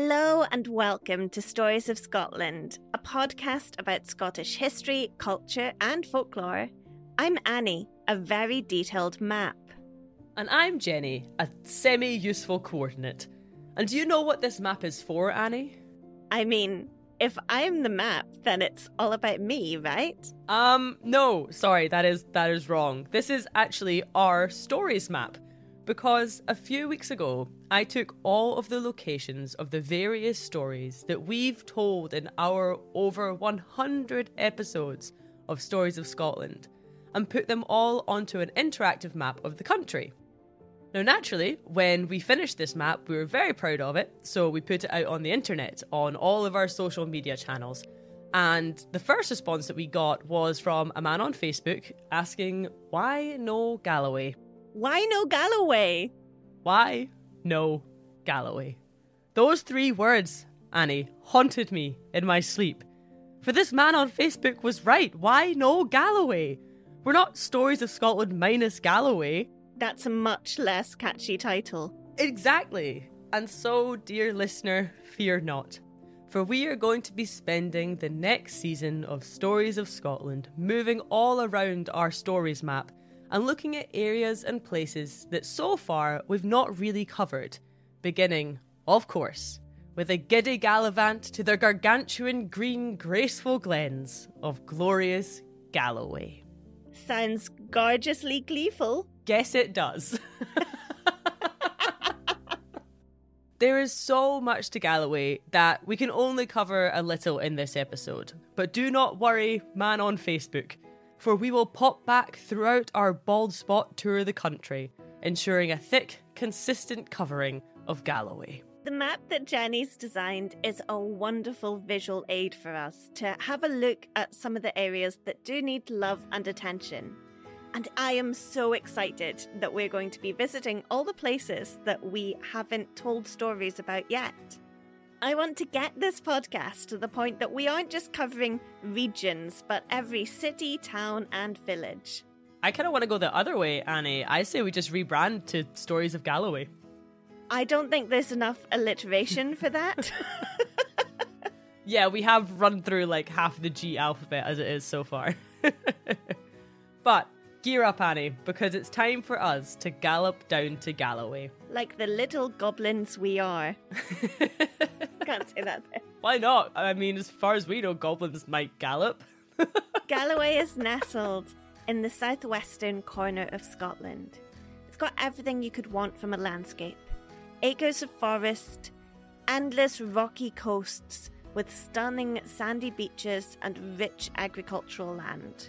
Hello and welcome to Stories of Scotland, a podcast about Scottish history, culture, and folklore. I'm Annie, a very detailed map. And I'm Jenny, a semi useful coordinate. And do you know what this map is for, Annie? I mean, if I'm the map, then it's all about me, right? Um, no, sorry, that is that is wrong. This is actually our stories map. Because a few weeks ago, I took all of the locations of the various stories that we've told in our over 100 episodes of Stories of Scotland and put them all onto an interactive map of the country. Now, naturally, when we finished this map, we were very proud of it, so we put it out on the internet on all of our social media channels. And the first response that we got was from a man on Facebook asking, Why no Galloway? Why no Galloway? Why no Galloway? Those three words, Annie, haunted me in my sleep. For this man on Facebook was right. Why no Galloway? We're not Stories of Scotland minus Galloway. That's a much less catchy title. Exactly. And so, dear listener, fear not. For we are going to be spending the next season of Stories of Scotland moving all around our stories map and looking at areas and places that so far we've not really covered, beginning, of course, with a giddy gallivant to the gargantuan green graceful glens of glorious Galloway. Sounds gorgeously gleeful. Guess it does. There is so much to Galloway that we can only cover a little in this episode. But do not worry, man on Facebook, for we will pop back throughout our bald spot tour of the country, ensuring a thick, consistent covering of Galloway. The map that Jenny's designed is a wonderful visual aid for us to have a look at some of the areas that do need love and attention. And I am so excited that we're going to be visiting all the places that we haven't told stories about yet. I want to get this podcast to the point that we aren't just covering regions, but every city, town, and village. I kind of want to go the other way, Annie. I say we just rebrand to Stories of Galloway. I don't think there's enough alliteration for that. Yeah, we have run through like half the G alphabet as it is so far. but gear up, Annie, because it's time for us to gallop down to Galloway. like the little goblins we are. Can't say that there. Why not? I mean, as far as we know, goblins might gallop. Galloway is nestled in the southwestern corner of Scotland. It's got everything you could want from a landscape acres of forest, endless rocky coasts with stunning sandy beaches and rich agricultural land.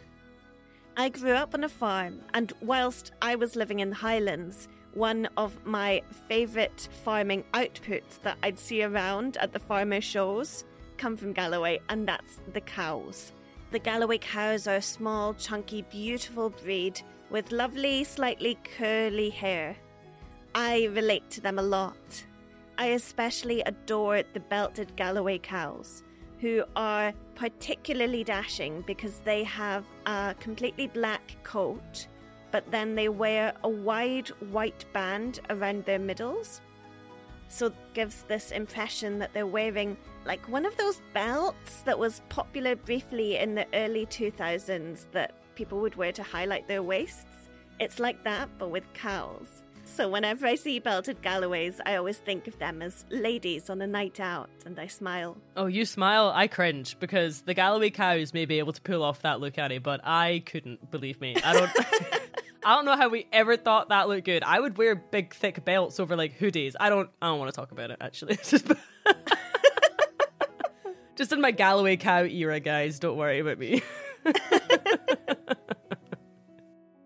I grew up on a farm, and whilst I was living in the Highlands, one of my favourite farming outputs that I'd see around at the farmer shows come from Galloway, and that's the cows. The Galloway cows are a small, chunky, beautiful breed with lovely, slightly curly hair. I relate to them a lot. I especially adore the belted Galloway cows, who are particularly dashing because they have a completely black coat, but then they wear a wide white band around their middles. So it gives this impression that they're wearing like one of those belts that was popular briefly in the early 2000s that people would wear to highlight their waists. It's like that, but with cows. So whenever I see belted Galloways, I always think of them as ladies on a night out, and I smile. Oh, you smile, I cringe because the Galloway cows may be able to pull off that look, Annie, but I couldn't. Believe me, I don't. I don't know how we ever thought that looked good. I would wear big, thick belts over like hoodies. I don't. I don't want to talk about it. Actually, just in my Galloway cow era, guys. Don't worry about me.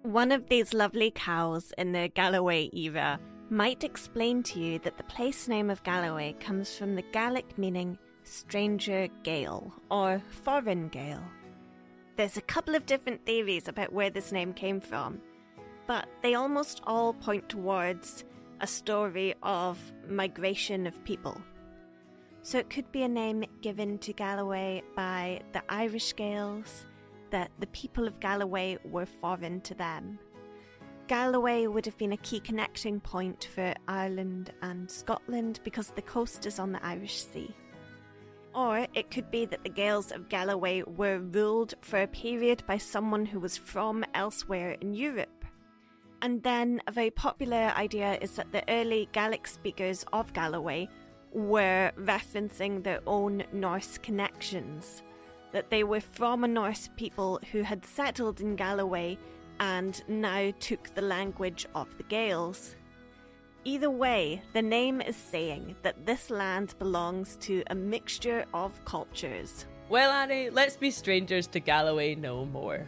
One of these lovely cows in the Galloway era might explain to you that the place name of Galloway comes from the Gaelic meaning stranger Gael or foreign Gael. There's a couple of different theories about where this name came from, but they almost all point towards a story of migration of people. So it could be a name given to Galloway by the Irish Gaels, that the people of Galloway were foreign to them. Galloway would have been a key connecting point for Ireland and Scotland because the coast is on the Irish Sea. Or it could be that the Gaels of Galloway were ruled for a period by someone who was from elsewhere in Europe. And then a very popular idea is that the early Gaelic speakers of Galloway were referencing their own Norse connections that they were from a Norse people who had settled in Galloway and now took the language of the Gaels. Either way, the name is saying that this land belongs to a mixture of cultures. Well, Annie, let's be strangers to Galloway no more.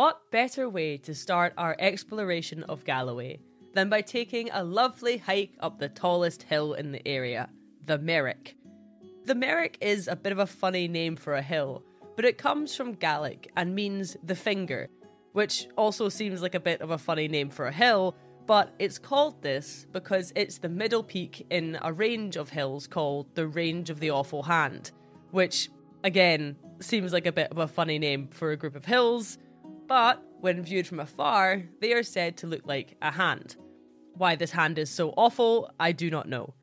What better way to start our exploration of Galloway than by taking a lovely hike up the tallest hill in the area, the Merrick? The Merrick is a bit of a funny name for a hill, but it comes from Gaelic and means the finger, which also seems like a bit of a funny name for a hill, but it's called this because it's the middle peak in a range of hills called the Range of the Awful Hand, which, again, seems like a bit of a funny name for a group of hills but when viewed from afar, they are said to look like a hand. Why this hand is so awful, I do not know.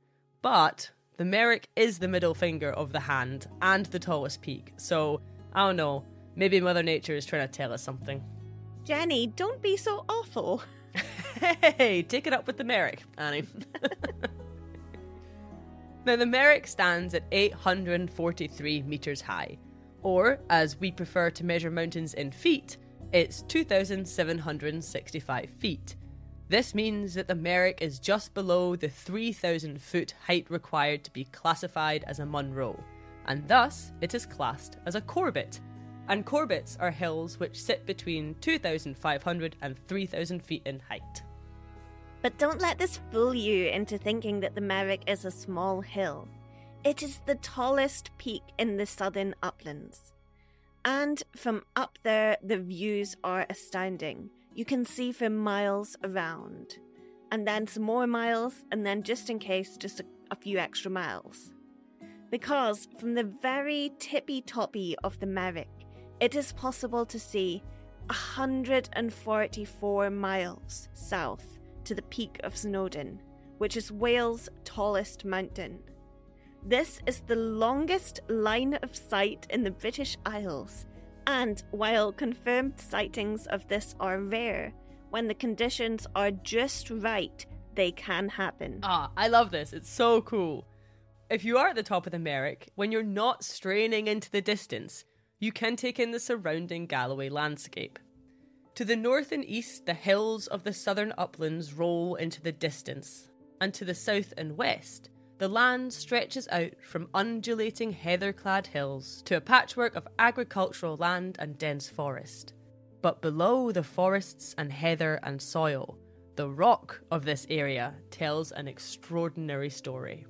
But the Merrick is the middle finger of the hand and the tallest peak, so I don't know. Maybe Mother Nature is trying to tell us something. Jenny, don't be so awful. hey, take it up with the Merrick, Annie. now, the Merrick stands at 843 metres high, or as we prefer to measure mountains in feet, it's 2,765 feet. This means that the Merrick is just below the 3,000 foot height required to be classified as a Munro, and thus it is classed as a Corbett. And Corbetts are hills which sit between 2,500 and 3,000 feet in height. But don't let this fool you into thinking that the Merrick is a small hill. It is the tallest peak in the southern uplands. And from up there, the views are astounding. You can see for miles around. And then some more miles, and then just in case, just a, a few extra miles. Because from the very tippy toppy of the Merrick, it is possible to see 144 miles south to the peak of Snowdon, which is Wales' tallest mountain. This is the longest line of sight in the British Isles, and while confirmed sightings of this are rare, when the conditions are just right, they can happen. Ah, I love this. It's so cool. If you are at the top of the Merrick, when you're not straining into the distance, you can take in the surrounding Galloway landscape. To the north and east, the hills of the southern uplands roll into the distance, and to the south and west, the land stretches out from undulating heather clad hills to a patchwork of agricultural land and dense forest. But below the forests and heather and soil, the rock of this area tells an extraordinary story.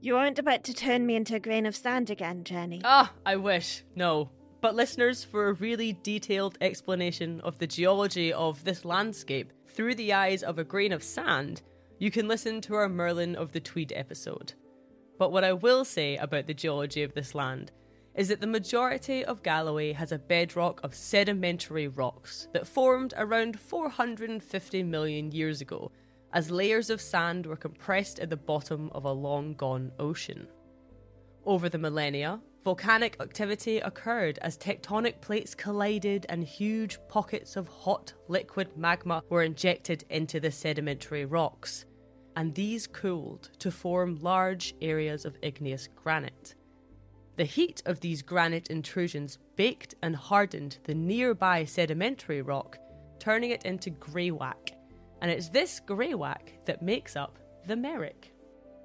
You aren't about to turn me into a grain of sand again, Jenny. Ah, I wish. No. But listeners, for a really detailed explanation of the geology of this landscape through the eyes of a grain of sand, you can listen to our Merlin of the Tweed episode. But what I will say about the geology of this land is that the majority of Galloway has a bedrock of sedimentary rocks that formed around 450 million years ago as layers of sand were compressed at the bottom of a long gone ocean. Over the millennia, volcanic activity occurred as tectonic plates collided and huge pockets of hot liquid magma were injected into the sedimentary rocks, and these cooled to form large areas of igneous granite. The heat of these granite intrusions baked and hardened the nearby sedimentary rock, turning it into greywacke, and it's this greywacke that makes up the Merrick.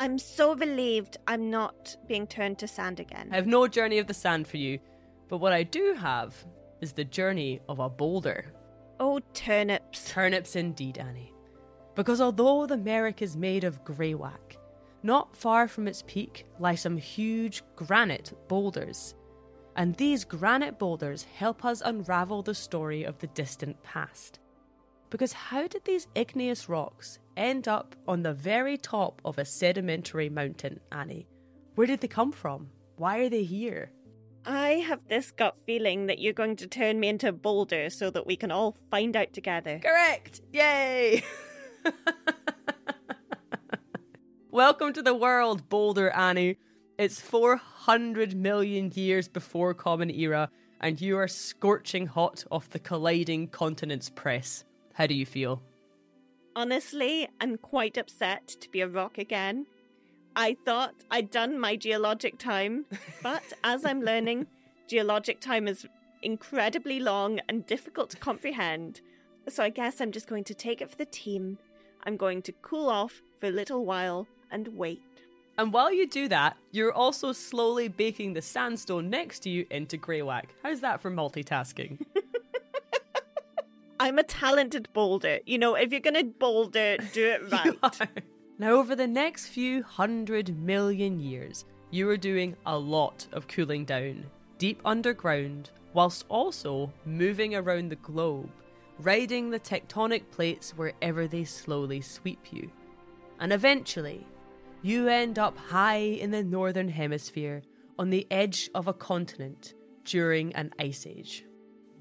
I'm so relieved I'm not being turned to sand again. I have no journey of the sand for you, but what I do have is the journey of a boulder. Oh, turnips. Turnips indeed, Annie. Because although the Merrick is made of greywacke, not far from its peak lie some huge granite boulders. And these granite boulders help us unravel the story of the distant past. Because how did these igneous rocks end up on the very top of a sedimentary mountain, Annie? Where did they come from? Why are they here? I have this gut feeling that you're going to turn me into a boulder so that we can all find out together. Correct! Yay! Welcome to the world, Boulder Annie. It's 400 million years before Common Era, and you are scorching hot off the colliding continents press. How do you feel? Honestly, I'm quite upset to be a rock again. I thought I'd done my geologic time, but as I'm learning, geologic time is incredibly long and difficult to comprehend. So I guess I'm just going to take it for the team. I'm going to cool off for a little while and wait. And while you do that, you're also slowly baking the sandstone next to you into greywacke. How's that for multitasking? I'm a talented boulder. You know, if you're going to boulder, do it right. now, over the next few hundred million years, you are doing a lot of cooling down, deep underground, whilst also moving around the globe, riding the tectonic plates wherever they slowly sweep you. And eventually, you end up high in the northern hemisphere on the edge of a continent during an ice age.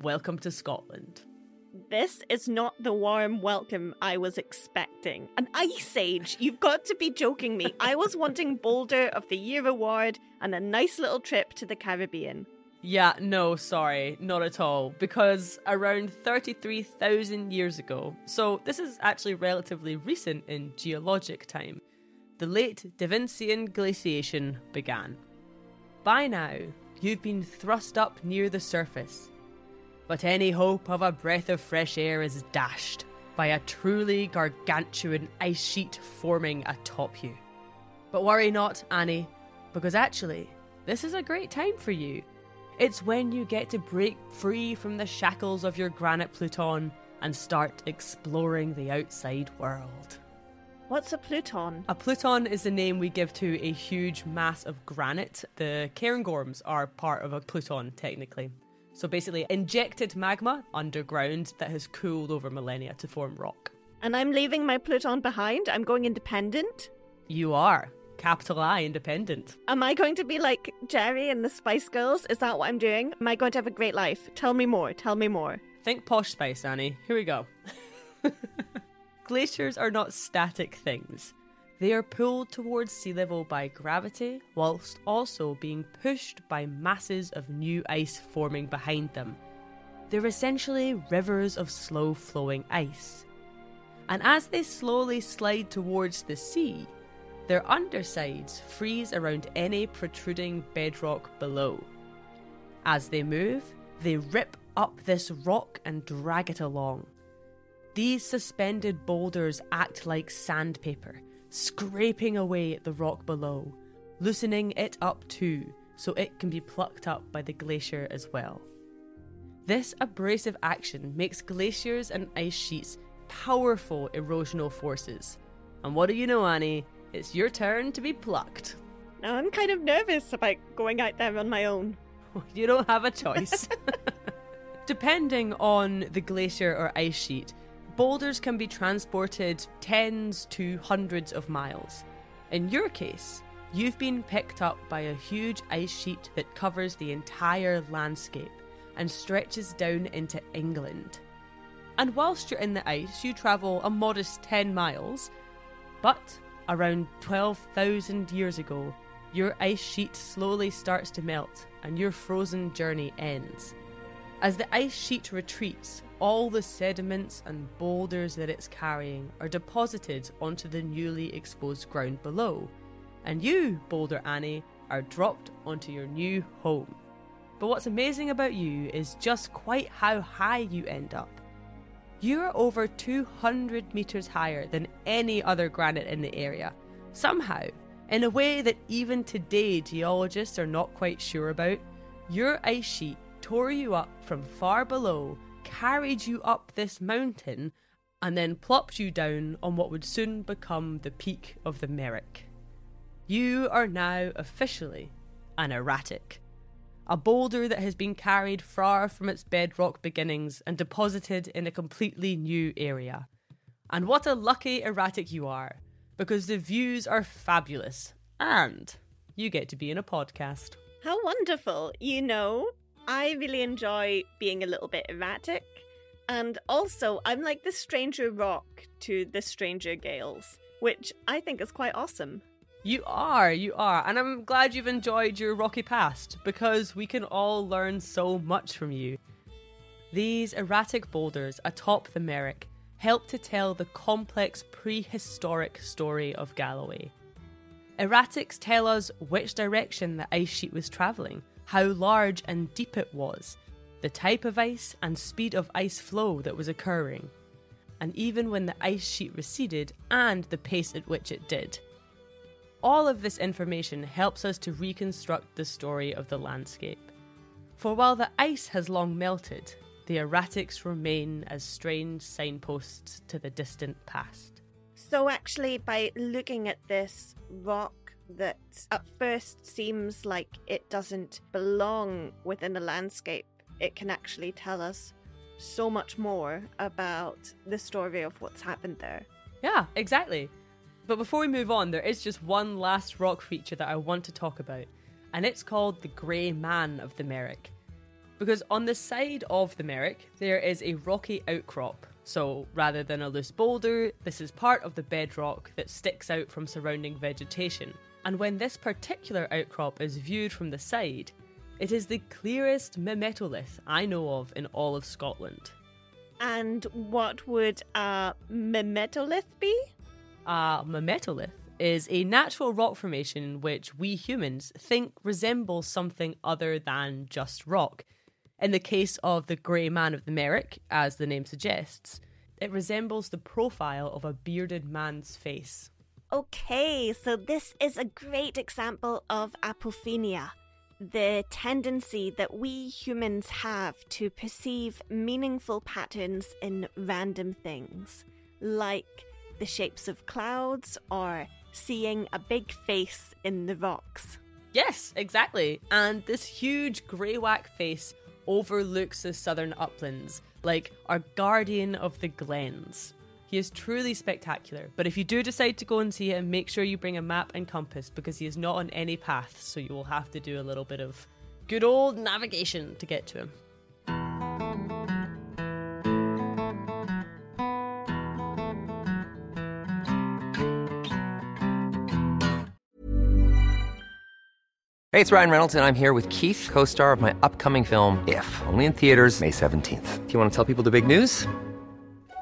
Welcome to Scotland. This is not the warm welcome I was expecting. An ice age? You've got to be joking me. I was wanting Boulder of the Year award and a nice little trip to the Caribbean. Yeah, no, sorry, not at all. Because around 33,000 years ago, so this is actually relatively recent in geologic time, the late Devensian glaciation began. By now, you've been thrust up near the surface, but any hope of a breath of fresh air is dashed by a truly gargantuan ice sheet forming atop you. But worry not, Annie, because actually, this is a great time for you. It's when you get to break free from the shackles of your granite Pluton and start exploring the outside world. What's a Pluton? A Pluton is the name we give to a huge mass of granite. The Cairngorms are part of a Pluton, technically. So basically, injected magma underground that has cooled over millennia to form rock. And I'm leaving my Pluton behind? I'm going independent? You are. Capital I, independent. Am I going to be like Geri and the Spice Girls? Is that what I'm doing? Am I going to have a great life? Tell me more. Tell me more. Think posh spice, Annie. Here we go. Glaciers are not static things. They are pulled towards sea level by gravity, whilst also being pushed by masses of new ice forming behind them. They're essentially rivers of slow flowing ice. And as they slowly slide towards the sea, their undersides freeze around any protruding bedrock below. As they move, they rip up this rock and drag it along. These suspended boulders act like sandpaper, scraping away at the rock below, loosening it up too, so it can be plucked up by the glacier as well. This abrasive action makes glaciers and ice sheets powerful erosional forces. And what do you know, Annie? It's your turn to be plucked. Now I'm kind of nervous about going out there on my own. You don't have a choice. Depending on the glacier or ice sheet, boulders can be transported tens to hundreds of miles. In your case, you've been picked up by a huge ice sheet that covers the entire landscape and stretches down into England. And whilst you're in the ice, you travel a modest 10 miles, but around 12,000 years ago, your ice sheet slowly starts to melt and your frozen journey ends. As the ice sheet retreats, all the sediments and boulders that it's carrying are deposited onto the newly exposed ground below, and you, Boulder Annie, are dropped onto your new home. But what's amazing about you is just quite how high you end up. You are over 200 metres higher than any other granite in the area. Somehow, in a way that even today geologists are not quite sure about, your ice sheet tore you up from far below, carried you up this mountain, and then plopped you down on what would soon become the peak of the Merrick. You are now officially an erratic. A boulder that has been carried far from its bedrock beginnings and deposited in a completely new area. And what a lucky erratic you are, because the views are fabulous and you get to be in a podcast. How wonderful. You know, I really enjoy being a little bit erratic. And also, I'm like the stranger rock to the stranger Gaels, which I think is quite awesome. You are, you are. And I'm glad you've enjoyed your rocky past because we can all learn so much from you. These erratic boulders atop the Merrick help to tell the complex prehistoric story of Galloway. Erratics tell us which direction the ice sheet was travelling, how large and deep it was, the type of ice and speed of ice flow that was occurring, and even when the ice sheet receded and the pace at which it did. All of this information helps us to reconstruct the story of the landscape. For while the ice has long melted, the erratics remain as strange signposts to the distant past. So, actually, by looking at this rock that at first seems like it doesn't belong within the landscape, it can actually tell us so much more about the story of what's happened there. Yeah, exactly. But before we move on, there is just one last rock feature that I want to talk about, and it's called the Grey Man of the Merrick. Because on the side of the Merrick, there is a rocky outcrop. So rather than a loose boulder, this is part of the bedrock that sticks out from surrounding vegetation. And when this particular outcrop is viewed from the side, it is the clearest mimetolith I know of in all of Scotland. And what would a mimetolith be? A mimetolith is a natural rock formation which we humans think resembles something other than just rock. In the case of the Grey Man of the Merrick, as the name suggests, it resembles the profile of a bearded man's face. Okay, so this is a great example of apophenia, the tendency that we humans have to perceive meaningful patterns in random things, like the shapes of clouds or seeing a big face in the rocks. Yes, exactly. And this huge grey face overlooks the southern uplands, like our guardian of the glens. He is truly spectacular, but if you do decide to go and see him, make sure you bring a map and compass because he is not on any path, so you will have to do a little bit of good old navigation to get to him. Hey, it's Ryan Reynolds, and I'm here with Keith, co star of my upcoming film, If, only in theaters, May 17th. Do you want to tell people the big news?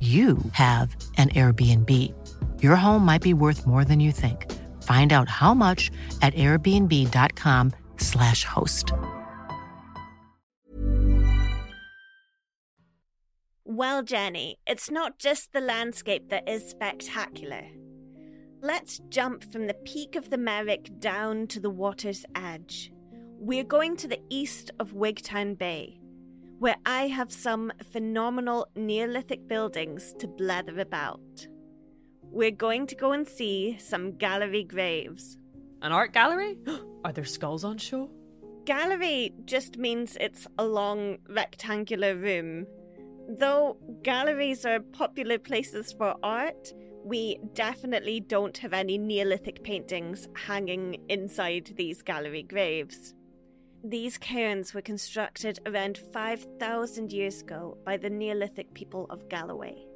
you have an Airbnb. Your home might be worth more than you think. Find out how much at airbnb.com/slash host. Well, Jenny, it's not just the landscape that is spectacular. Let's jump from the peak of the Merrick down to the water's edge. We're going to the east of Wigtown Bay, where I have some phenomenal Neolithic buildings to blather about. We're going to go and see some gallery graves. An art gallery? Are there skulls on show? Gallery just means it's a long rectangular room. Though galleries are popular places for art, we definitely don't have any Neolithic paintings hanging inside these gallery graves. These cairns were constructed around 5,000 years ago by the Neolithic people of Galloway.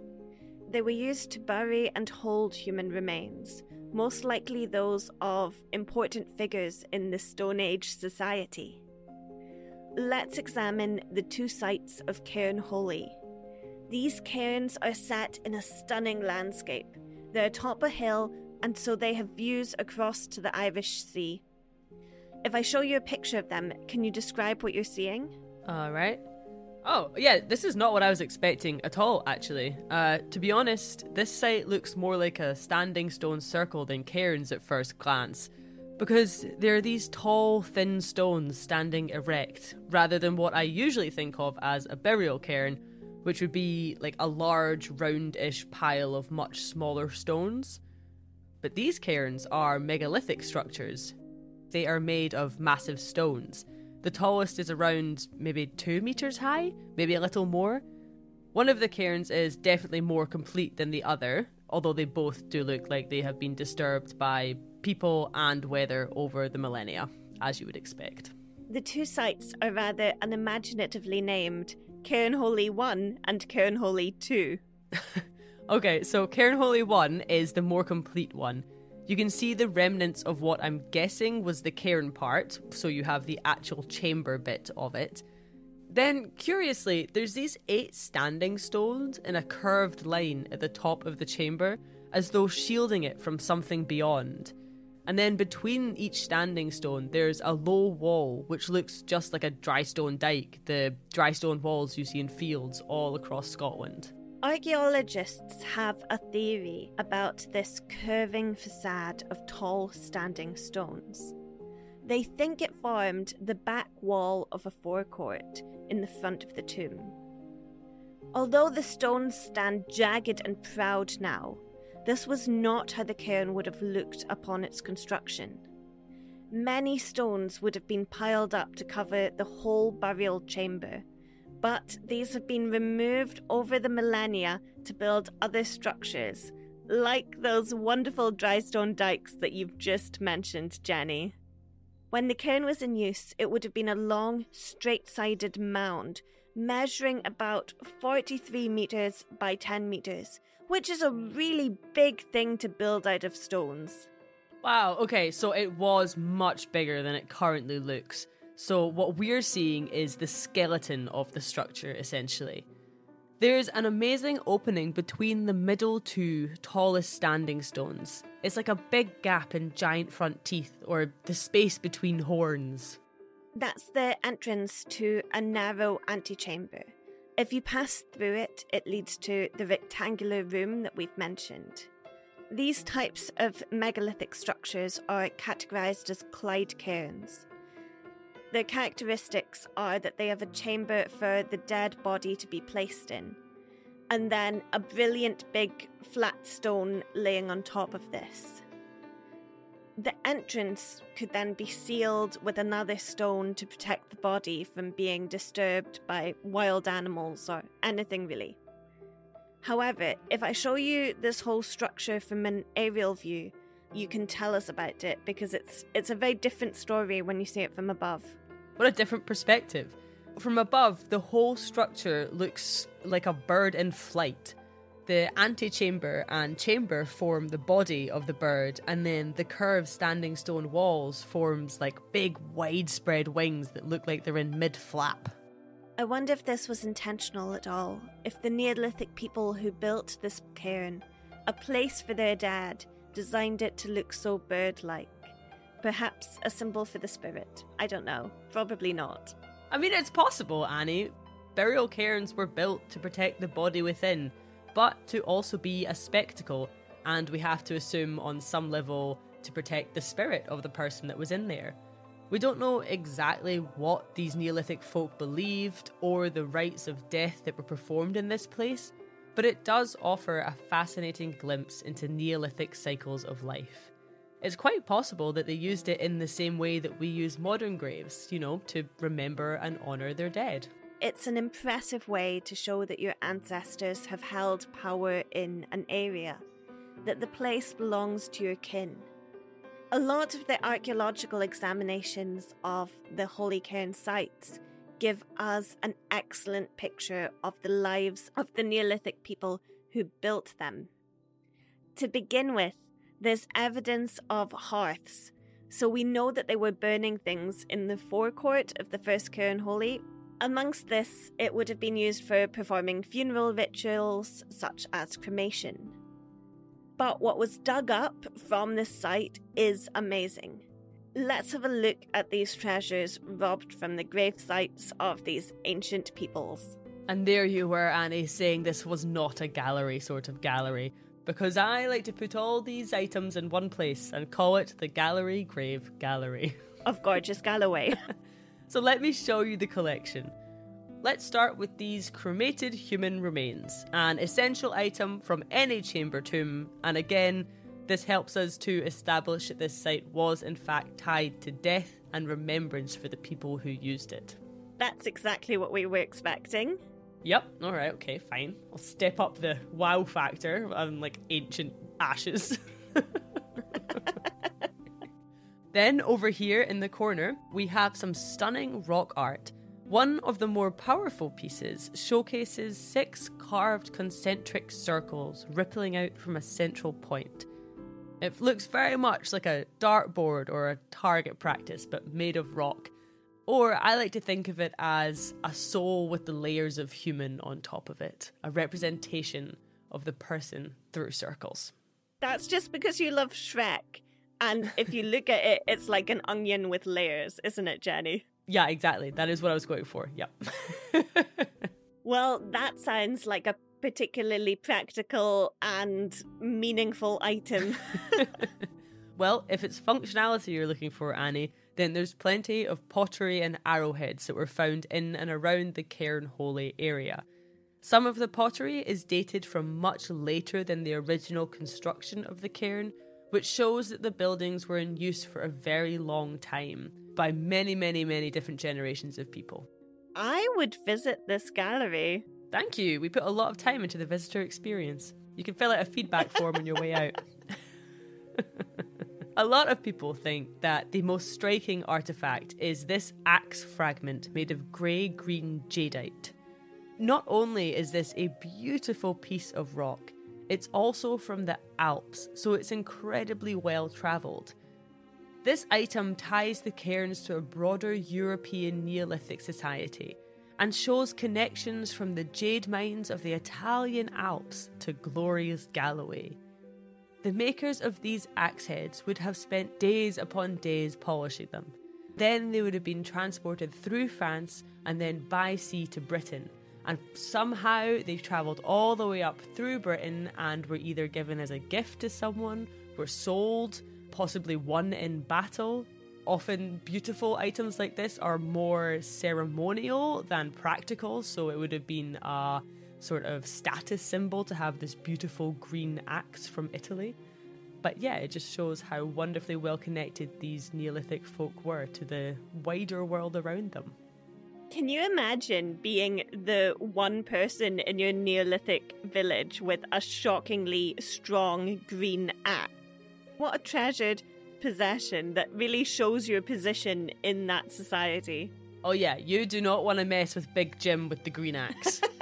They were used to bury and hold human remains, most likely those of important figures in the Stone Age society. Let's examine the two sites of Cairnholy. These cairns are set in a stunning landscape. They're atop a hill, and so they have views across to the Irish Sea. If I show you a picture of them, can you describe what you're seeing? All right. Oh, yeah, this is not what I was expecting at all, actually. Uh, to be honest, this site looks more like a standing stone circle than cairns at first glance, because there are these tall, thin stones standing erect, rather than what I usually think of as a burial cairn, which would be like a large, roundish pile of much smaller stones. But these cairns are megalithic structures. They are made of massive stones. The tallest is around maybe two meters high, maybe a little more. One of the cairns is definitely more complete than the other, although they both do look like they have been disturbed by people and weather over the millennia, as you would expect. The two sites are rather unimaginatively named Cairnholy 1 and Cairnholy 2. Okay, so Cairnholy 1 is the more complete one. You can see the remnants of what I'm guessing was the cairn part, so you have the actual chamber bit of it. Then, curiously, there's these eight standing stones in a curved line at the top of the chamber, as though shielding it from something beyond. And then between each standing stone, there's a low wall which looks just like a dry stone dike, the dry stone walls you see in fields all across Scotland. Archaeologists have a theory about this curving facade of tall standing stones. They think it formed the back wall of a forecourt in the front of the tomb. Although the stones stand jagged and proud now, this was not how the cairn would have looked upon its construction. Many stones would have been piled up to cover the whole burial chamber, but these have been removed over the millennia to build other structures, like those wonderful dry stone dikes that you've just mentioned, Jenny. When the cairn was in use, it would have been a long, straight sided mound measuring about 43 metres by 10 metres, which is a really big thing to build out of stones. Wow, okay, so it was much bigger than it currently looks. So, what we're seeing is the skeleton of the structure, essentially. There's an amazing opening between the middle two tallest standing stones. It's like a big gap in giant front teeth, or the space between horns. That's the entrance to a narrow antechamber. If you pass through it, it leads to the rectangular room that we've mentioned. These types of megalithic structures are categorized as Clyde cairns. Their characteristics are that they have a chamber for the dead body to be placed in, and then a brilliant big flat stone laying on top of this. The entrance could then be sealed with another stone to protect the body from being disturbed by wild animals or anything really. However, if I show you this whole structure from an aerial view, you can tell us about it because it's it's a very different story when you see it from above. What a different perspective. From above, the whole structure looks like a bird in flight. The antechamber and chamber form the body of the bird, and then the curved standing stone walls forms like big widespread wings that look like they're in mid flap. I wonder if this was intentional at all. If the Neolithic people who built this cairn, a place for their dad, designed it to look so bird like. Perhaps a symbol for the spirit. I don't know. Probably not. I mean, it's possible, Annie. Burial cairns were built to protect the body within, but to also be a spectacle, and we have to assume on some level to protect the spirit of the person that was in there. We don't know exactly what these Neolithic folk believed or the rites of death that were performed in this place, but it does offer a fascinating glimpse into Neolithic cycles of life. It's quite possible that they used it in the same way that we use modern graves, you know, to remember and honour their dead. It's an impressive way to show that your ancestors have held power in an area, that the place belongs to your kin. A lot of the archaeological examinations of the Holy Cairn sites give us an excellent picture of the lives of the Neolithic people who built them. To begin with, there's evidence of hearths, so we know that they were burning things in the forecourt of the first Cairnholy. Amongst this, it would have been used for performing funeral rituals such as cremation. But what was dug up from this site is amazing. Let's have a look at these treasures robbed from the grave sites of these ancient peoples. And there you were, Annie, saying this was not a gallery sort of gallery, because I like to put all these items in one place and call it the Gallery Grave Gallery. Of gorgeous Galloway. so let me show you the collection. Let's start with these cremated human remains, an essential item from any chamber tomb, and again, this helps us to establish that this site was in fact tied to death and remembrance for the people who used it. That's exactly what we were expecting. Yep. All right. Okay. Fine. I'll step up the wow factor on like ancient ashes. then over here in the corner, we have some stunning rock art. One of the more powerful pieces showcases six carved concentric circles rippling out from a central point. It looks very much like a dartboard or a target practice, but made of rock. Or I like to think of it as a soul with the layers of human on top of it, a representation of the person through circles. That's just because you love Shrek. And if you look at it, it's like an onion with layers, isn't it, Jenny? Yeah, exactly. That is what I was going for. Yep. well, that sounds like a particularly practical and meaningful item. well, if it's functionality you're looking for, Annie, then there's plenty of pottery and arrowheads that were found in and around the Cairnholy area. Some of the pottery is dated from much later than the original construction of the cairn, which shows that the buildings were in use for a very long time by many, many, many different generations of people. I would visit this gallery. Thank you. We put a lot of time into the visitor experience. You can fill out a feedback form on your way out. a lot of people think that the most striking artifact is this axe fragment made of grey green jadeite. Not only is this a beautiful piece of rock, it's also from the Alps, so it's incredibly well travelled. This item ties the cairns to a broader European Neolithic society and shows connections from the jade mines of the Italian Alps to glorious Galloway. The makers of these axe heads would have spent days upon days polishing them. Then they would have been transported through France and then by sea to Britain. And somehow they travelled all the way up through Britain and were either given as a gift to someone, were sold, possibly won in battle. Often, beautiful items like this are more ceremonial than practical, so it would have been a sort of status symbol to have this beautiful green axe from Italy. But yeah, it just shows how wonderfully well connected these Neolithic folk were to the wider world around them. Can you imagine being the one person in your Neolithic village with a shockingly strong green axe? What a treasured possession that really shows your position in that society. Oh, yeah, you do not want to mess with Big Jim with the green axe.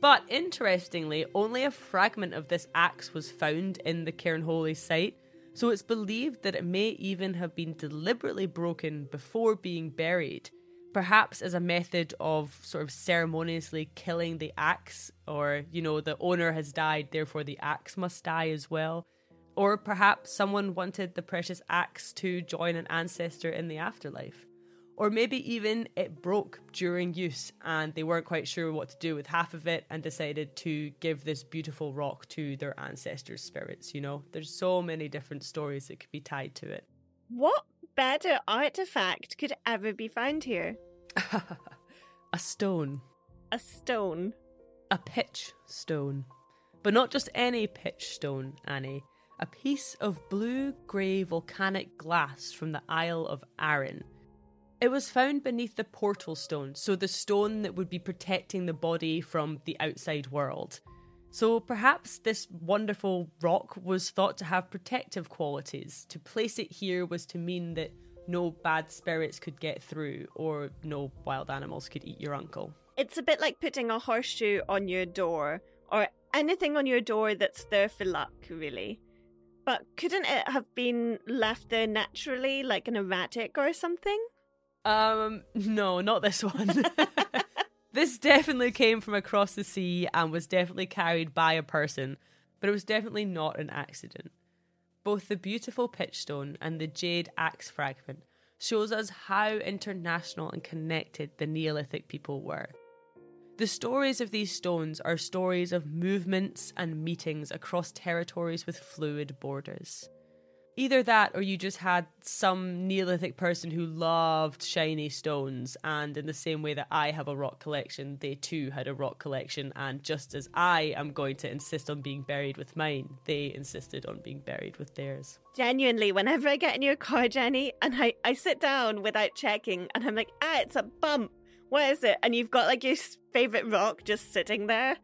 but interestingly, only a fragment of this axe was found in the Cairnholy site, so it's believed that it may even have been deliberately broken before being buried, perhaps as a method of sort of ceremoniously killing the axe, or, you know, the owner has died, therefore the axe must die as well. Or perhaps someone wanted the precious axe to join an ancestor in the afterlife. Or maybe even it broke during use and they weren't quite sure what to do with half of it and decided to give this beautiful rock to their ancestors' spirits. You know, there's so many different stories that could be tied to it. What better artifact could ever be found here? a stone. A stone. A pitch stone. But not just any pitch stone, Annie. A piece of blue grey volcanic glass from the Isle of Arran it was found beneath the portal stone, so the stone that would be protecting the body from the outside world. So perhaps this wonderful rock was thought to have protective qualities. To place it here was to mean that no bad spirits could get through or no wild animals could eat your uncle. It's a bit like putting a horseshoe on your door or anything on your door that's there for luck, really. But couldn't it have been left there naturally, like an erratic or something? Um, no, not this one. this definitely came from across the sea and was definitely carried by a person, but it was definitely not an accident. Both the beautiful pitchstone and the jade axe fragment shows us how international and connected the Neolithic people were. The stories of these stones are stories of movements and meetings across territories with fluid borders. Either that or you just had some Neolithic person who loved shiny stones, and in the same way that I have a rock collection, they too had a rock collection. And just as I am going to insist on being buried with mine, they insisted on being buried with theirs. Genuinely, whenever I get in your car, Jenny, and I, I sit down without checking, and I'm like, ah, it's a bump. What is it? And you've got like your favorite rock just sitting there.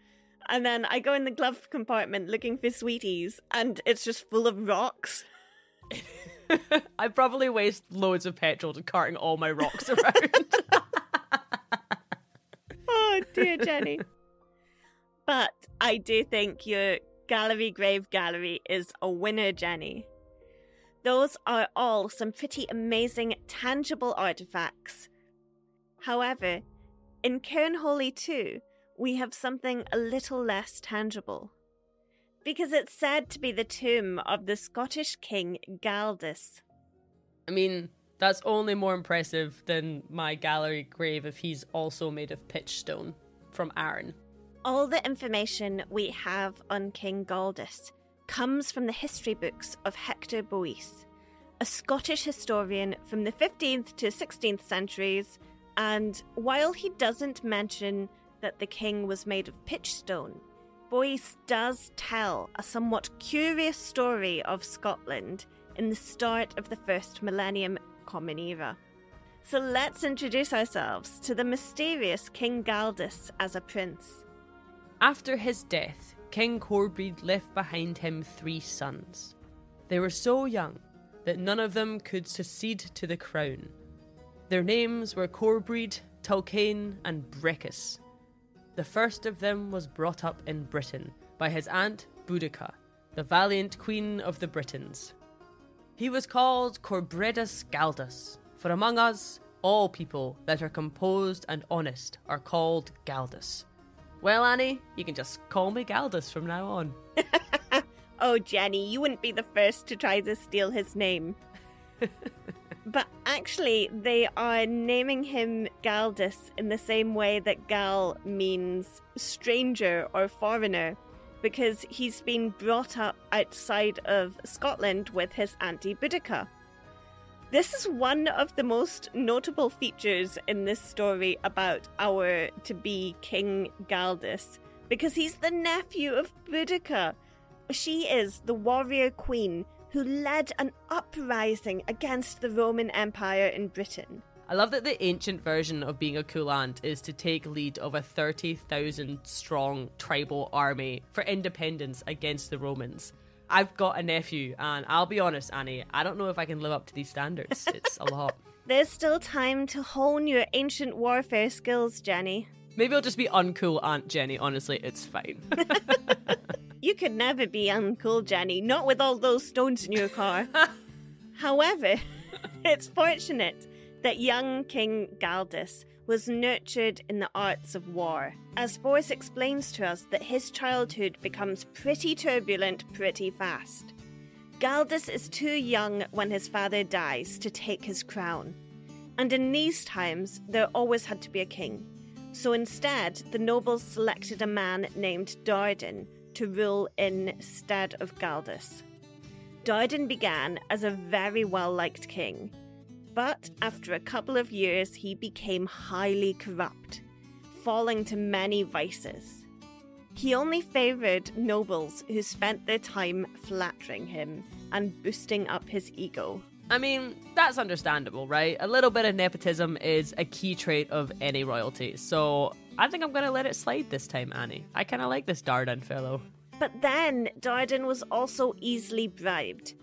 And then I go in the glove compartment looking for sweeties, and it's just full of rocks. I probably waste loads of petrol to carting all my rocks around. oh dear, Jenny. But I do think your gallery grave gallery is a winner, Jenny. Those are all some pretty amazing tangible artifacts. However, in Cairnholy too, we have something a little less tangible because it's said to be the tomb of the Scottish king Galdus. I mean, that's only more impressive than my gallery grave if he's also made of pitch stone from Arran. All the information we have on King Galdus comes from the history books of Hector Boece, a Scottish historian from the 15th to 16th centuries, and while he doesn't mention that the king was made of pitch stone, Boece does tell a somewhat curious story of Scotland in the start of the first millennium Common Era. So let's introduce ourselves to the mysterious King Galdus as a prince. After his death, King Corbred left behind him three sons. They were so young that none of them could succeed to the crown. Their names were Corbred, Tulcane, and Brecchus. The first of them was brought up in Britain by his aunt Boudica, the valiant queen of the Britons. He was called Corbredus Galdus, for among us, all people that are composed and honest are called Galdus. Well, Annie, you can just call me Galdus from now on. oh, Jenny, you wouldn't be the first to try to steal his name. But actually, they are naming him Galdus in the same way that Gal means stranger or foreigner, because he's been brought up outside of Scotland with his auntie Boudica. This is one of the most notable features in this story about our to be King Galdus, because he's the nephew of Boudica. She is the warrior queen who led an uprising against the Roman Empire in Britain. I love that the ancient version of being a cool aunt is to take lead of a 30,000 strong tribal army for independence against the Romans. I've got a nephew, and I'll be honest, Annie, I don't know if I can live up to these standards. It's a lot. There's still time to hone your ancient warfare skills, Jenny. Maybe I'll just be uncool Aunt Jenny. Honestly, it's fine. You could never be uncool, Jenny, not with all those stones in your car. However, it's fortunate that young King Galdus was nurtured in the arts of war. As Boece explains to us that his childhood becomes pretty turbulent pretty fast. Galdus is too young when his father dies to take his crown. And in these times, there always had to be a king. So instead, the nobles selected a man named Dardan to rule instead of Galdus. Dardan began as a very well liked king, but after a couple of years, he became highly corrupt, falling to many vices. He only favoured nobles who spent their time flattering him and boosting up his ego. I mean, that's understandable, right? A little bit of nepotism is a key trait of any royalty, so I think I'm gonna let it slide this time, Annie. I kinda like this Dardan fellow. But then Dardan was also easily bribed.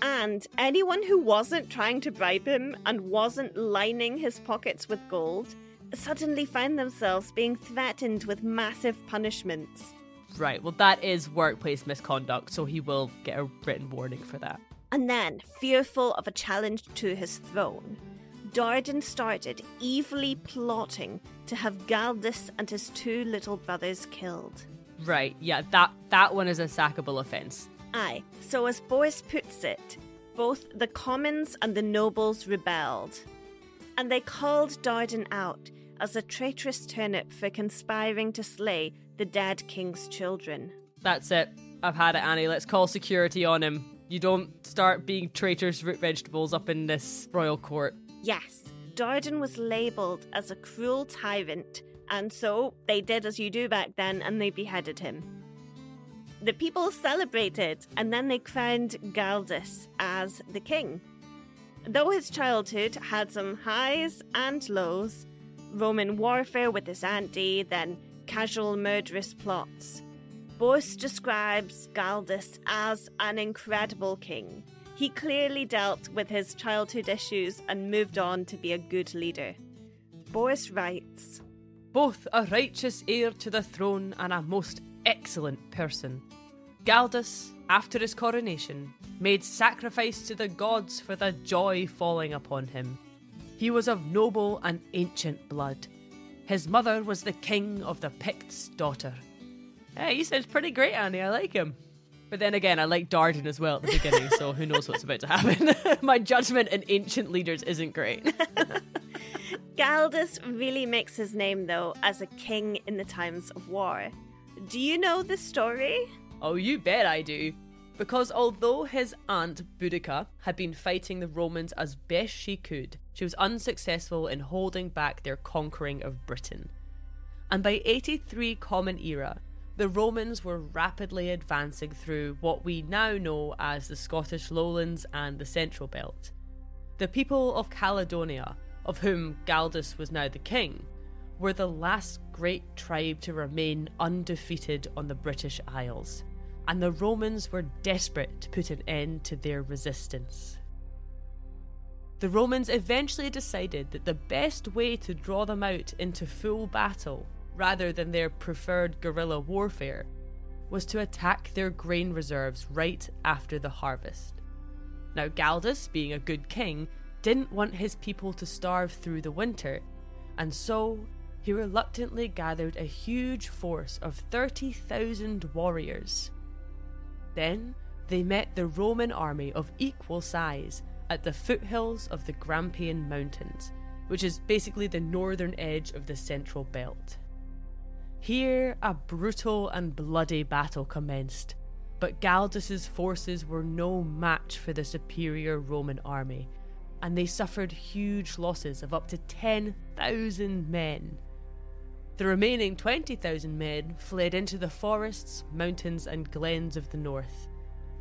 And anyone who wasn't trying to bribe him and wasn't lining his pockets with gold suddenly found themselves being threatened with massive punishments. Right, well, that is workplace misconduct, so he will get a written warning for that. And then, fearful of a challenge to his throne, Dardan started evilly plotting to have Galdus and his two little brothers killed. Right, yeah, that that one is a sackable offence. Aye, so as Boece puts it, both the commons and the nobles rebelled. And they called Dardan out as a traitorous turnip for conspiring to slay the dead king's children. That's it. I've had it, Annie. Let's call security on him. You don't start being traitors root vegetables up in this royal court. Yes, Dardan was labelled as a cruel tyrant, and so they did as you do back then and they beheaded him. The people celebrated, and then they crowned Galdus as the king. Though his childhood had some highs and lows, Roman warfare with his auntie, then casual murderous plots, Boece describes Galdus as an incredible king. He clearly dealt with his childhood issues and moved on to be a good leader. Boece writes Both a righteous heir to the throne and a most excellent person. Galdus, after his coronation, made sacrifice to the gods for the joy falling upon him. He was of noble and ancient blood. His mother was the king of the Picts' daughter. Hey, he sounds pretty great, Annie. I like him. But then again, I like Dardan as well at the beginning, so who knows what's about to happen. My judgment in ancient leaders isn't great. Galdus really makes his name, though, as a king in the times of war. Do you know the story? Oh, you bet I do. Because although his aunt Boudica had been fighting the Romans as best she could, she was unsuccessful in holding back their conquering of Britain. And by 83 Common Era, the Romans were rapidly advancing through what we now know as the Scottish lowlands and the Central Belt. The people of Caledonia, of whom Galdus was now the king, were the last great tribe to remain undefeated on the British Isles, and the Romans were desperate to put an end to their resistance. The Romans eventually decided that the best way to draw them out into full battle rather than their preferred guerrilla warfare, was to attack their grain reserves right after the harvest. Now, Galdus, being a good king, didn't want his people to starve through the winter, and so he reluctantly gathered a huge force of 30,000 warriors. Then they met the Roman army of equal size at the foothills of the Grampian Mountains, which is basically the northern edge of the Central Belt. Here, a brutal and bloody battle commenced, but Galdus's forces were no match for the superior Roman army, and they suffered huge losses of up to 10,000 men. The remaining 20,000 men fled into the forests, mountains, and glens of the north,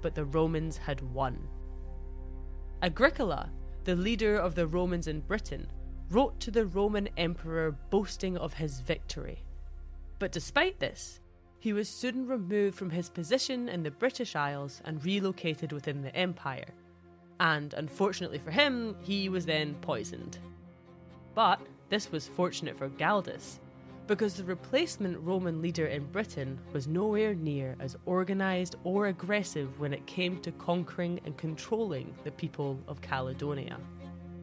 but the Romans had won. Agricola, the leader of the Romans in Britain, wrote to the Roman emperor boasting of his victory. But despite this, he was soon removed from his position in the British Isles and relocated within the empire. And unfortunately for him, he was then poisoned. But this was fortunate for Galdus, because the replacement Roman leader in Britain was nowhere near as organised or aggressive when it came to conquering and controlling the people of Caledonia.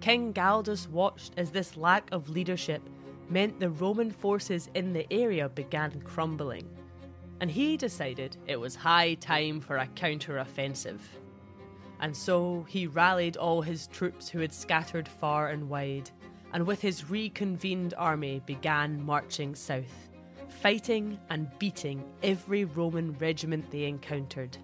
King Galdus watched as this lack of leadership meant the Roman forces in the area began crumbling, and he decided it was high time for a counter-offensive. And so he rallied all his troops who had scattered far and wide, and with his reconvened army began marching south, fighting and beating every Roman regiment they encountered.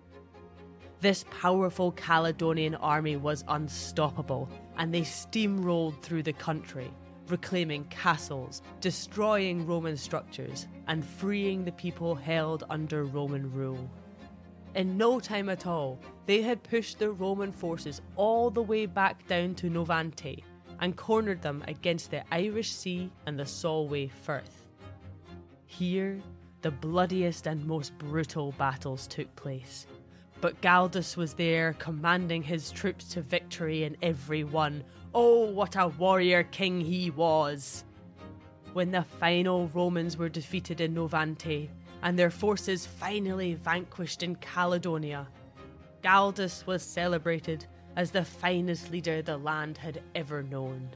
This powerful Caledonian army was unstoppable, and they steamrolled through the country, reclaiming castles, destroying Roman structures, and freeing the people held under Roman rule. In no time at all, they had pushed the Roman forces all the way back down to Novante and cornered them against the Irish Sea and the Solway Firth. Here, the bloodiest and most brutal battles took place. But Galdus was there, commanding his troops to victory in every one. Oh, what a warrior king he was! When the final Romans were defeated in Novante, and their forces finally vanquished in Caledonia, Galdus was celebrated as the finest leader the land had ever known.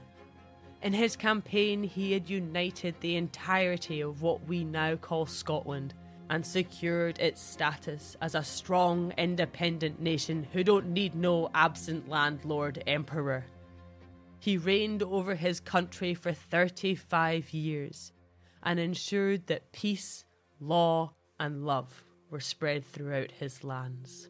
In his campaign, he had united the entirety of what we now call Scotland and secured its status as a strong, independent nation who don't need no absent landlord emperor. He reigned over his country for 35 years and ensured that peace, law, and love were spread throughout his lands.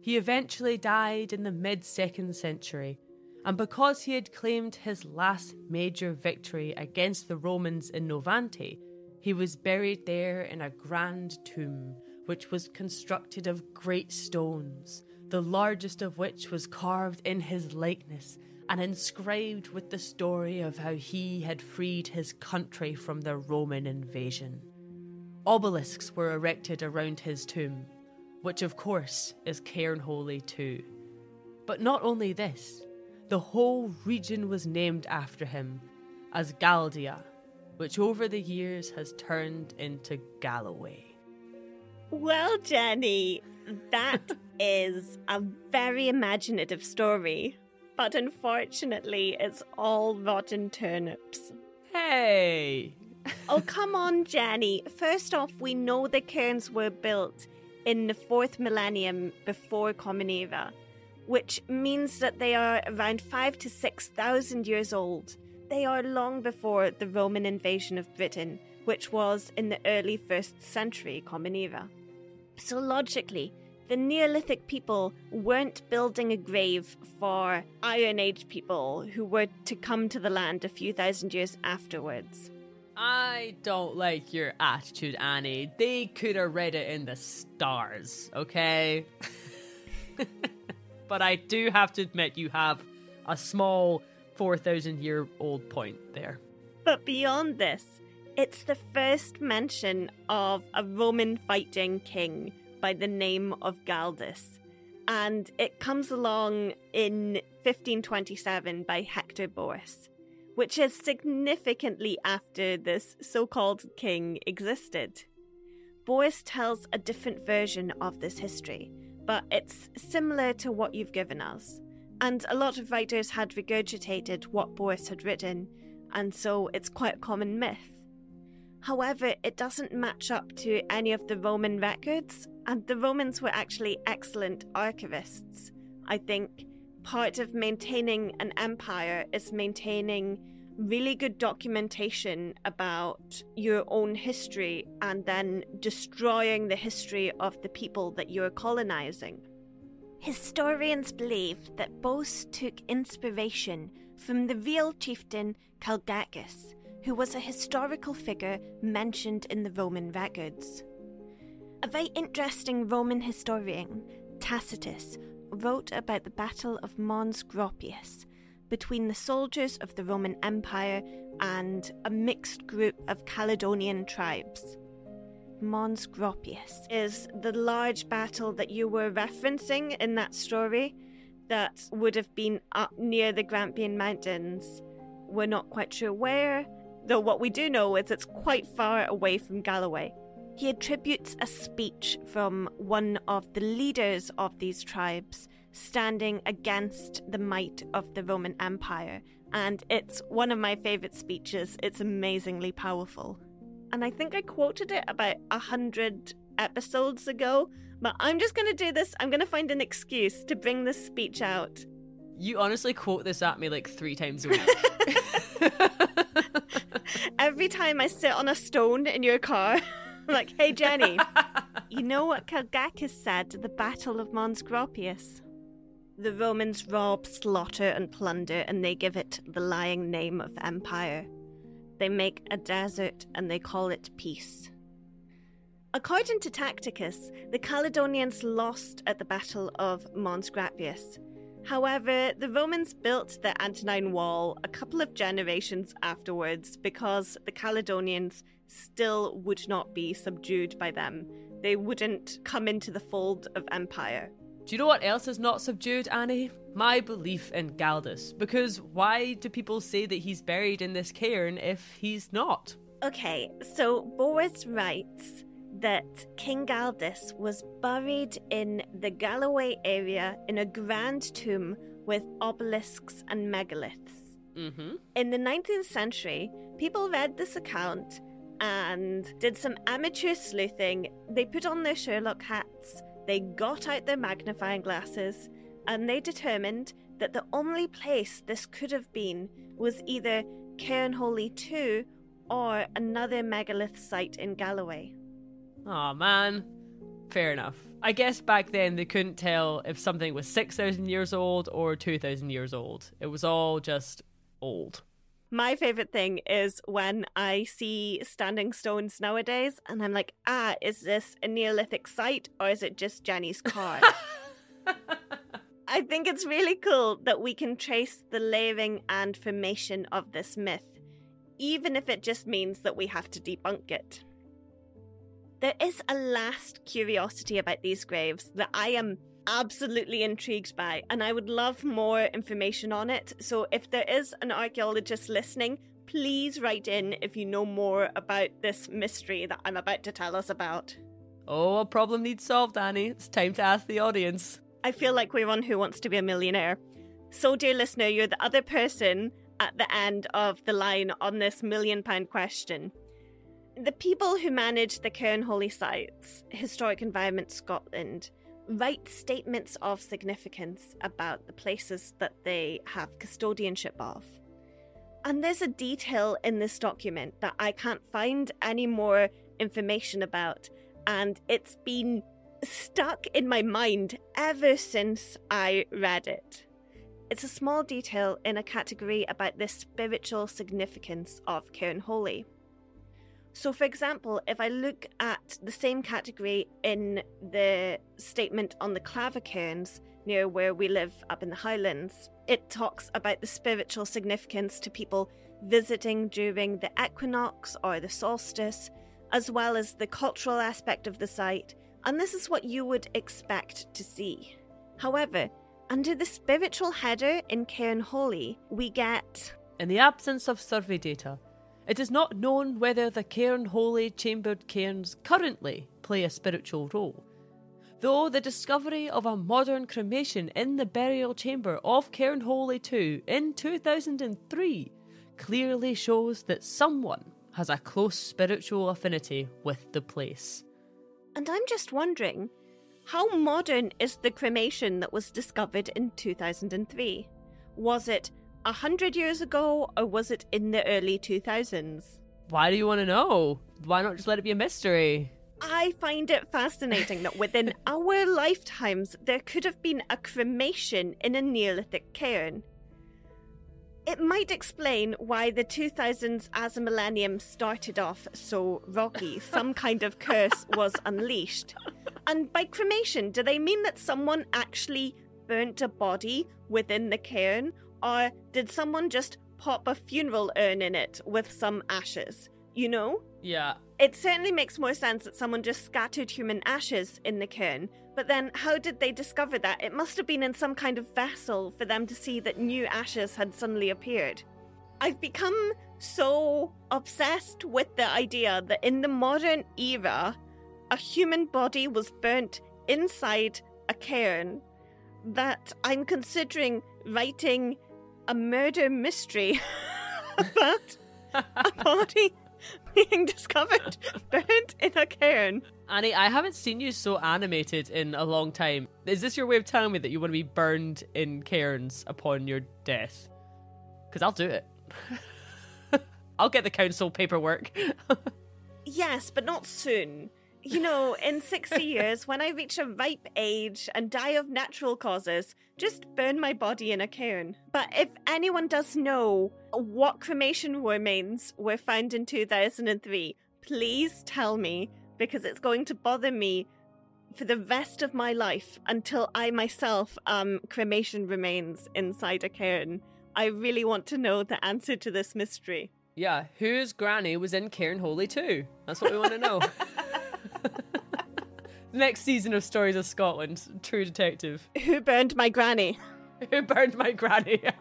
He eventually died in the mid second century, and because he had claimed his last major victory against the Romans in Novante, he was buried there in a grand tomb, which was constructed of great stones, the largest of which was carved in his likeness and inscribed with the story of how he had freed his country from the Roman invasion. Obelisks were erected around his tomb, which of course is Cairnholy too. But not only this, the whole region was named after him as Galdia, which over the years has turned into Galloway. Well, Jenny, that is a very imaginative story, but unfortunately, it's all rotten turnips. Hey! oh, come on, Jenny. First off, we know the cairns were built in the fourth millennium before Common Era, which means that they are around five to six thousand years old. They are long before the Roman invasion of Britain, which was in the early first century Common Era. So logically, the Neolithic people weren't building a grave for Iron Age people who were to come to the land a few thousand years afterwards. I don't like your attitude, Annie. They could have read it in the stars, okay? but I do have to admit, you have a small 4,000 year old point there. But beyond this, it's the first mention of a Roman fighting king by the name of Galdus. And it comes along in 1527 by Hector Boece which is significantly after this so called king existed. Boece tells a different version of this history, but it's similar to what you've given us. And a lot of writers had regurgitated what Boece had written, and so it's quite a common myth. However, it doesn't match up to any of the Roman records, and the Romans were actually excellent archivists. I think part of maintaining an empire is maintaining really good documentation about your own history and then destroying the history of the people that you're colonizing. Historians believe that Boece took inspiration from the real chieftain Calgacus, who was a historical figure mentioned in the Roman records. A very interesting Roman historian, Tacitus, wrote about the Battle of Mons Graupius, between the soldiers of the Roman Empire and a mixed group of Caledonian tribes. Mons Graupius is the large battle that you were referencing in that story that would have been up near the Grampian Mountains. We're not quite sure where, though what we do know is it's quite far away from Galloway. He attributes a speech from one of the leaders of these tribes standing against the might of the Roman Empire, and it's one of my favourite speeches. It's amazingly powerful. And I think I quoted it about a hundred episodes ago, but I'm just going to do this. I'm going to find an excuse to bring this speech out. You honestly quote this at me like three times a week. Every time I sit on a stone in your car, like, hey, Jenny, you know what Calgacus said at the Battle of Mons Graupius? The Romans rob, slaughter, and plunder, and they give it the lying name of empire. They make a desert and they call it peace. According to Tacitus, the Caledonians lost at the Battle of Mons Graupius. However, the Romans built the Antonine Wall a couple of generations afterwards because the Caledonians still would not be subdued by them. They wouldn't come into the fold of empire. Do you know what else is not subdued, Annie? My belief in Galdus. Because why do people say that he's buried in this cairn if he's not? Okay, so Boece writes that King Galdus was buried in the Galloway area in a grand tomb with obelisks and megaliths. Mm-hmm. In the 19th century, people read this account and did some amateur sleuthing. They put on their Sherlock hats they got out their magnifying glasses and they determined that the only place this could have been was either Cairnholy 2 or another megalith site in Galloway. Oh man. Fair enough. I guess back then they couldn't tell if something was 6,000 years old or 2,000 years old. It was all just old. My favorite thing is when I see standing stones nowadays and I'm like, ah, is this a Neolithic site or is it just Jenny's car? I think it's really cool that we can trace the layering and formation of this myth, even if it just means that we have to debunk it. There is a last curiosity about these graves that I am absolutely intrigued by, and I would love more information on it. So, if there is an archaeologist listening, please write in if you know more about this mystery that I'm about to tell us about. Oh, a problem needs solved, Annie. It's time to ask the audience. I feel like we're on Who Wants to Be a Millionaire. So, dear listener, you're the other person at the end of the line on this million pound question. The people who manage the Cairnholy sites, Historic Environment Scotland, write statements of significance about the places that they have custodianship of. And there's a detail in this document that I can't find any more information about, and it's been stuck in my mind ever since I read it. It's a small detail in a category about the spiritual significance of Cairnholy. So, for example, if I look at the same category in the statement on the Clava cairns near where we live up in the Highlands, it talks about the spiritual significance to people visiting during the equinox or the solstice, as well as the cultural aspect of the site, and this is what you would expect to see. However, under the spiritual header in Cairnholy, we get. In the absence of survey data, it is not known whether the Cairnholy chambered cairns currently play a spiritual role. Though the discovery of a modern cremation in the burial chamber of Cairnholy 2 in 2003 clearly shows that someone has a close spiritual affinity with the place. And I'm just wondering, how modern is the cremation that was discovered in 2003? Was it a hundred years ago, or was it in the early 2000s? Why do you want to know? Why not just let it be a mystery? I find it fascinating that within our lifetimes there could have been a cremation in a Neolithic cairn. It might explain why the 2000s as a millennium started off so rocky. Some kind of curse was unleashed. And by cremation, do they mean that someone actually burnt a body within the cairn? Or did someone just pop a funeral urn in it with some ashes? You know? Yeah. It certainly makes more sense that someone just scattered human ashes in the cairn, but then how did they discover that? It must have been in some kind of vessel for them to see that new ashes had suddenly appeared. I've become so obsessed with the idea that in the modern era, a human body was burnt inside a cairn that I'm considering writing a murder mystery about a body being discovered burnt in a cairn. Annie, I haven't seen you so animated in a long time. Is this your way of telling me that you want to be burned in cairns upon your death? Because I'll do it. I'll get the council paperwork. yes, but not soon. You know, in 60 years, when I reach a ripe age and die of natural causes, just burn my body in a cairn. But if anyone does know what cremation remains were found in 2003, please tell me because it's going to bother me for the rest of my life until I myself um cremation remains inside a cairn. I really want to know the answer to this mystery. Yeah, whose granny was in Cairnholy too? That's what we want to know. Next season of Stories of Scotland, True Detective. Who burned my granny? Who burned my granny?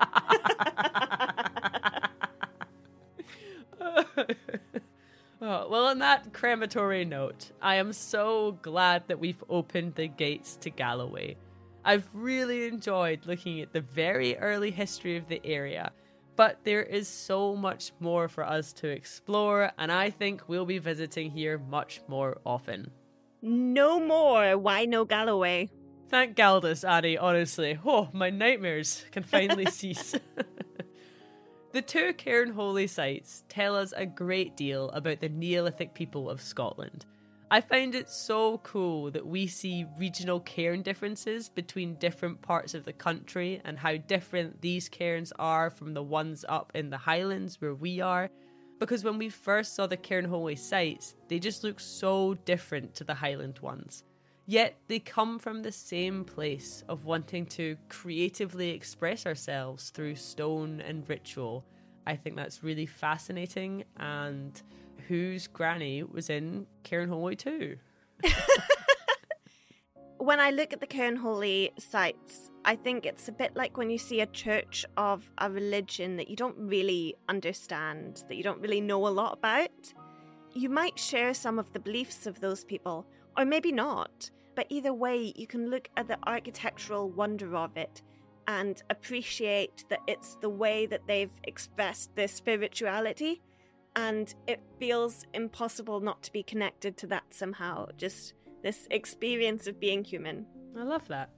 Oh, well, on that crematory note, I am so glad that we've opened the gates to Galloway. I've really enjoyed looking at the very early history of the area, but there is so much more for us to explore, and I think we'll be visiting here much more often. No more. Why no Galloway? Thank Galdus, Annie, honestly. Oh, my nightmares can finally cease. the two Cairnholy sites tell us a great deal about the Neolithic people of Scotland. I find it so cool that we see regional cairn differences between different parts of the country and how different these cairns are from the ones up in the Highlands where we are. Because when we first saw the Cairnholy sites, they just look so different to the Highland ones. Yet they come from the same place of wanting to creatively express ourselves through stone and ritual. I think that's really fascinating and whose granny was in Cairnholy too. when I look at the Cairnholy sites, I think it's a bit like when you see a church of a religion that you don't really understand, that you don't really know a lot about. You might share some of the beliefs of those people, or maybe not, but either way, you can look at the architectural wonder of it and appreciate that it's the way that they've expressed their spirituality and it feels impossible not to be connected to that somehow. Just this experience of being human. I love that.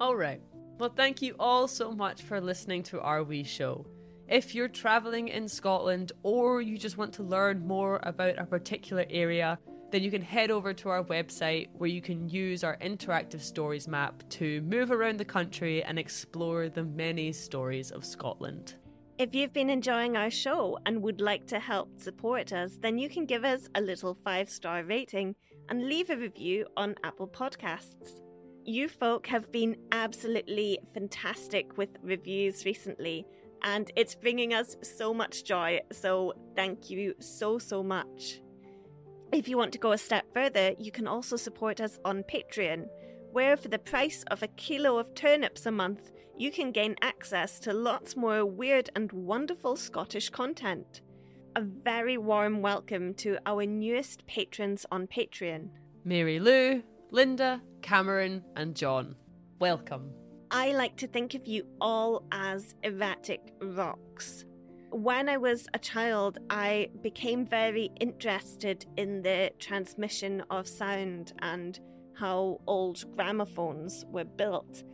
All right. Well, thank you all so much for listening to our wee show. If you're traveling in Scotland or you just want to learn more about a particular area, then you can head over to our website where you can use our interactive stories map to move around the country and explore the many stories of Scotland. If you've been enjoying our show and would like to help support us, then you can give us a little five star rating and leave a review on Apple Podcasts. You folk have been absolutely fantastic with reviews recently, and it's bringing us so much joy. So, thank you so, so much. If you want to go a step further, you can also support us on Patreon, where for the price of a kilo of turnips a month, you can gain access to lots more weird and wonderful Scottish content. A very warm welcome to our newest patrons on Patreon Mary Lou, Linda, Cameron, and John. Welcome. I like to think of you all as erratic rocks. When I was a child, I became very interested in the transmission of sound and how old gramophones were built.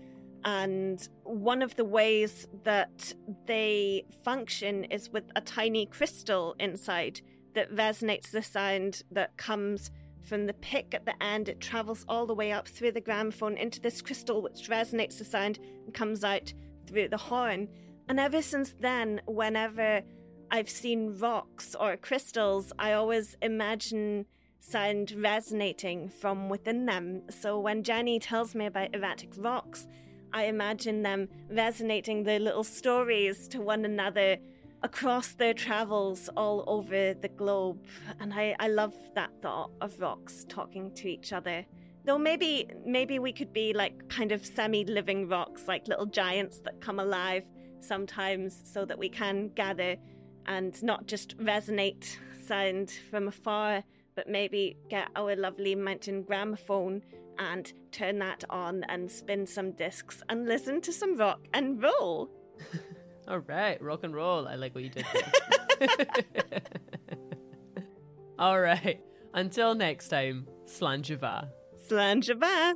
And one of the ways that they function is with a tiny crystal inside that resonates the sound that comes from the pick at the end. It travels all the way up through the gramophone into this crystal, which resonates the sound and comes out through the horn. And ever since then, whenever I've seen rocks or crystals, I always imagine sound resonating from within them. So when Jenny tells me about erratic rocks, I imagine them resonating their little stories to one another across their travels all over the globe. And I, I love that thought of rocks talking to each other. Though maybe maybe we could be like kind of semi-living rocks, like little giants that come alive sometimes so that we can gather and not just resonate sound from afar, but maybe get our lovely mountain gramophone and turn that on and spin some discs and listen to some rock and roll. All right, rock and roll. I like what you did there. All right. Until next time, Slanjava. Slanjava.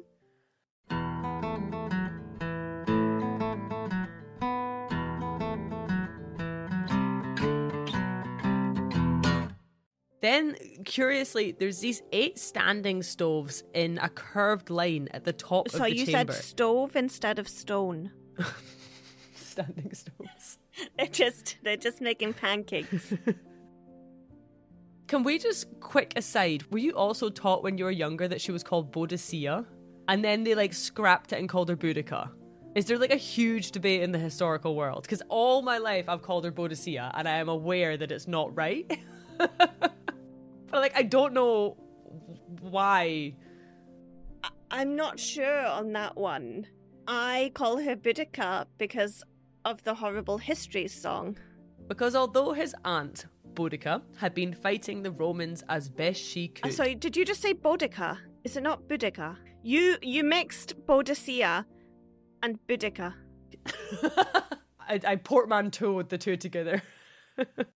Then, curiously, there's these eight standing stoves in a curved line at the top So of the chamber. So you said stove instead of stone. standing stoves. They're just they're just making pancakes. Can we just quick aside? Were you also taught when you were younger that she was called Boadicea, and then they like scrapped it and called her Boudica? Is there like a huge debate in the historical world? Because all my life I've called her Boadicea, and I am aware that it's not right. But like I don't know why. I'm not sure on that one. I call her Boudica because of the horrible history song. Because although his aunt Boudica had been fighting the Romans as best she could, sorry, did you just say Boudica? Is it not Boudica? You you mixed Boadicea and Boudica. I, I portmanteaued the two together.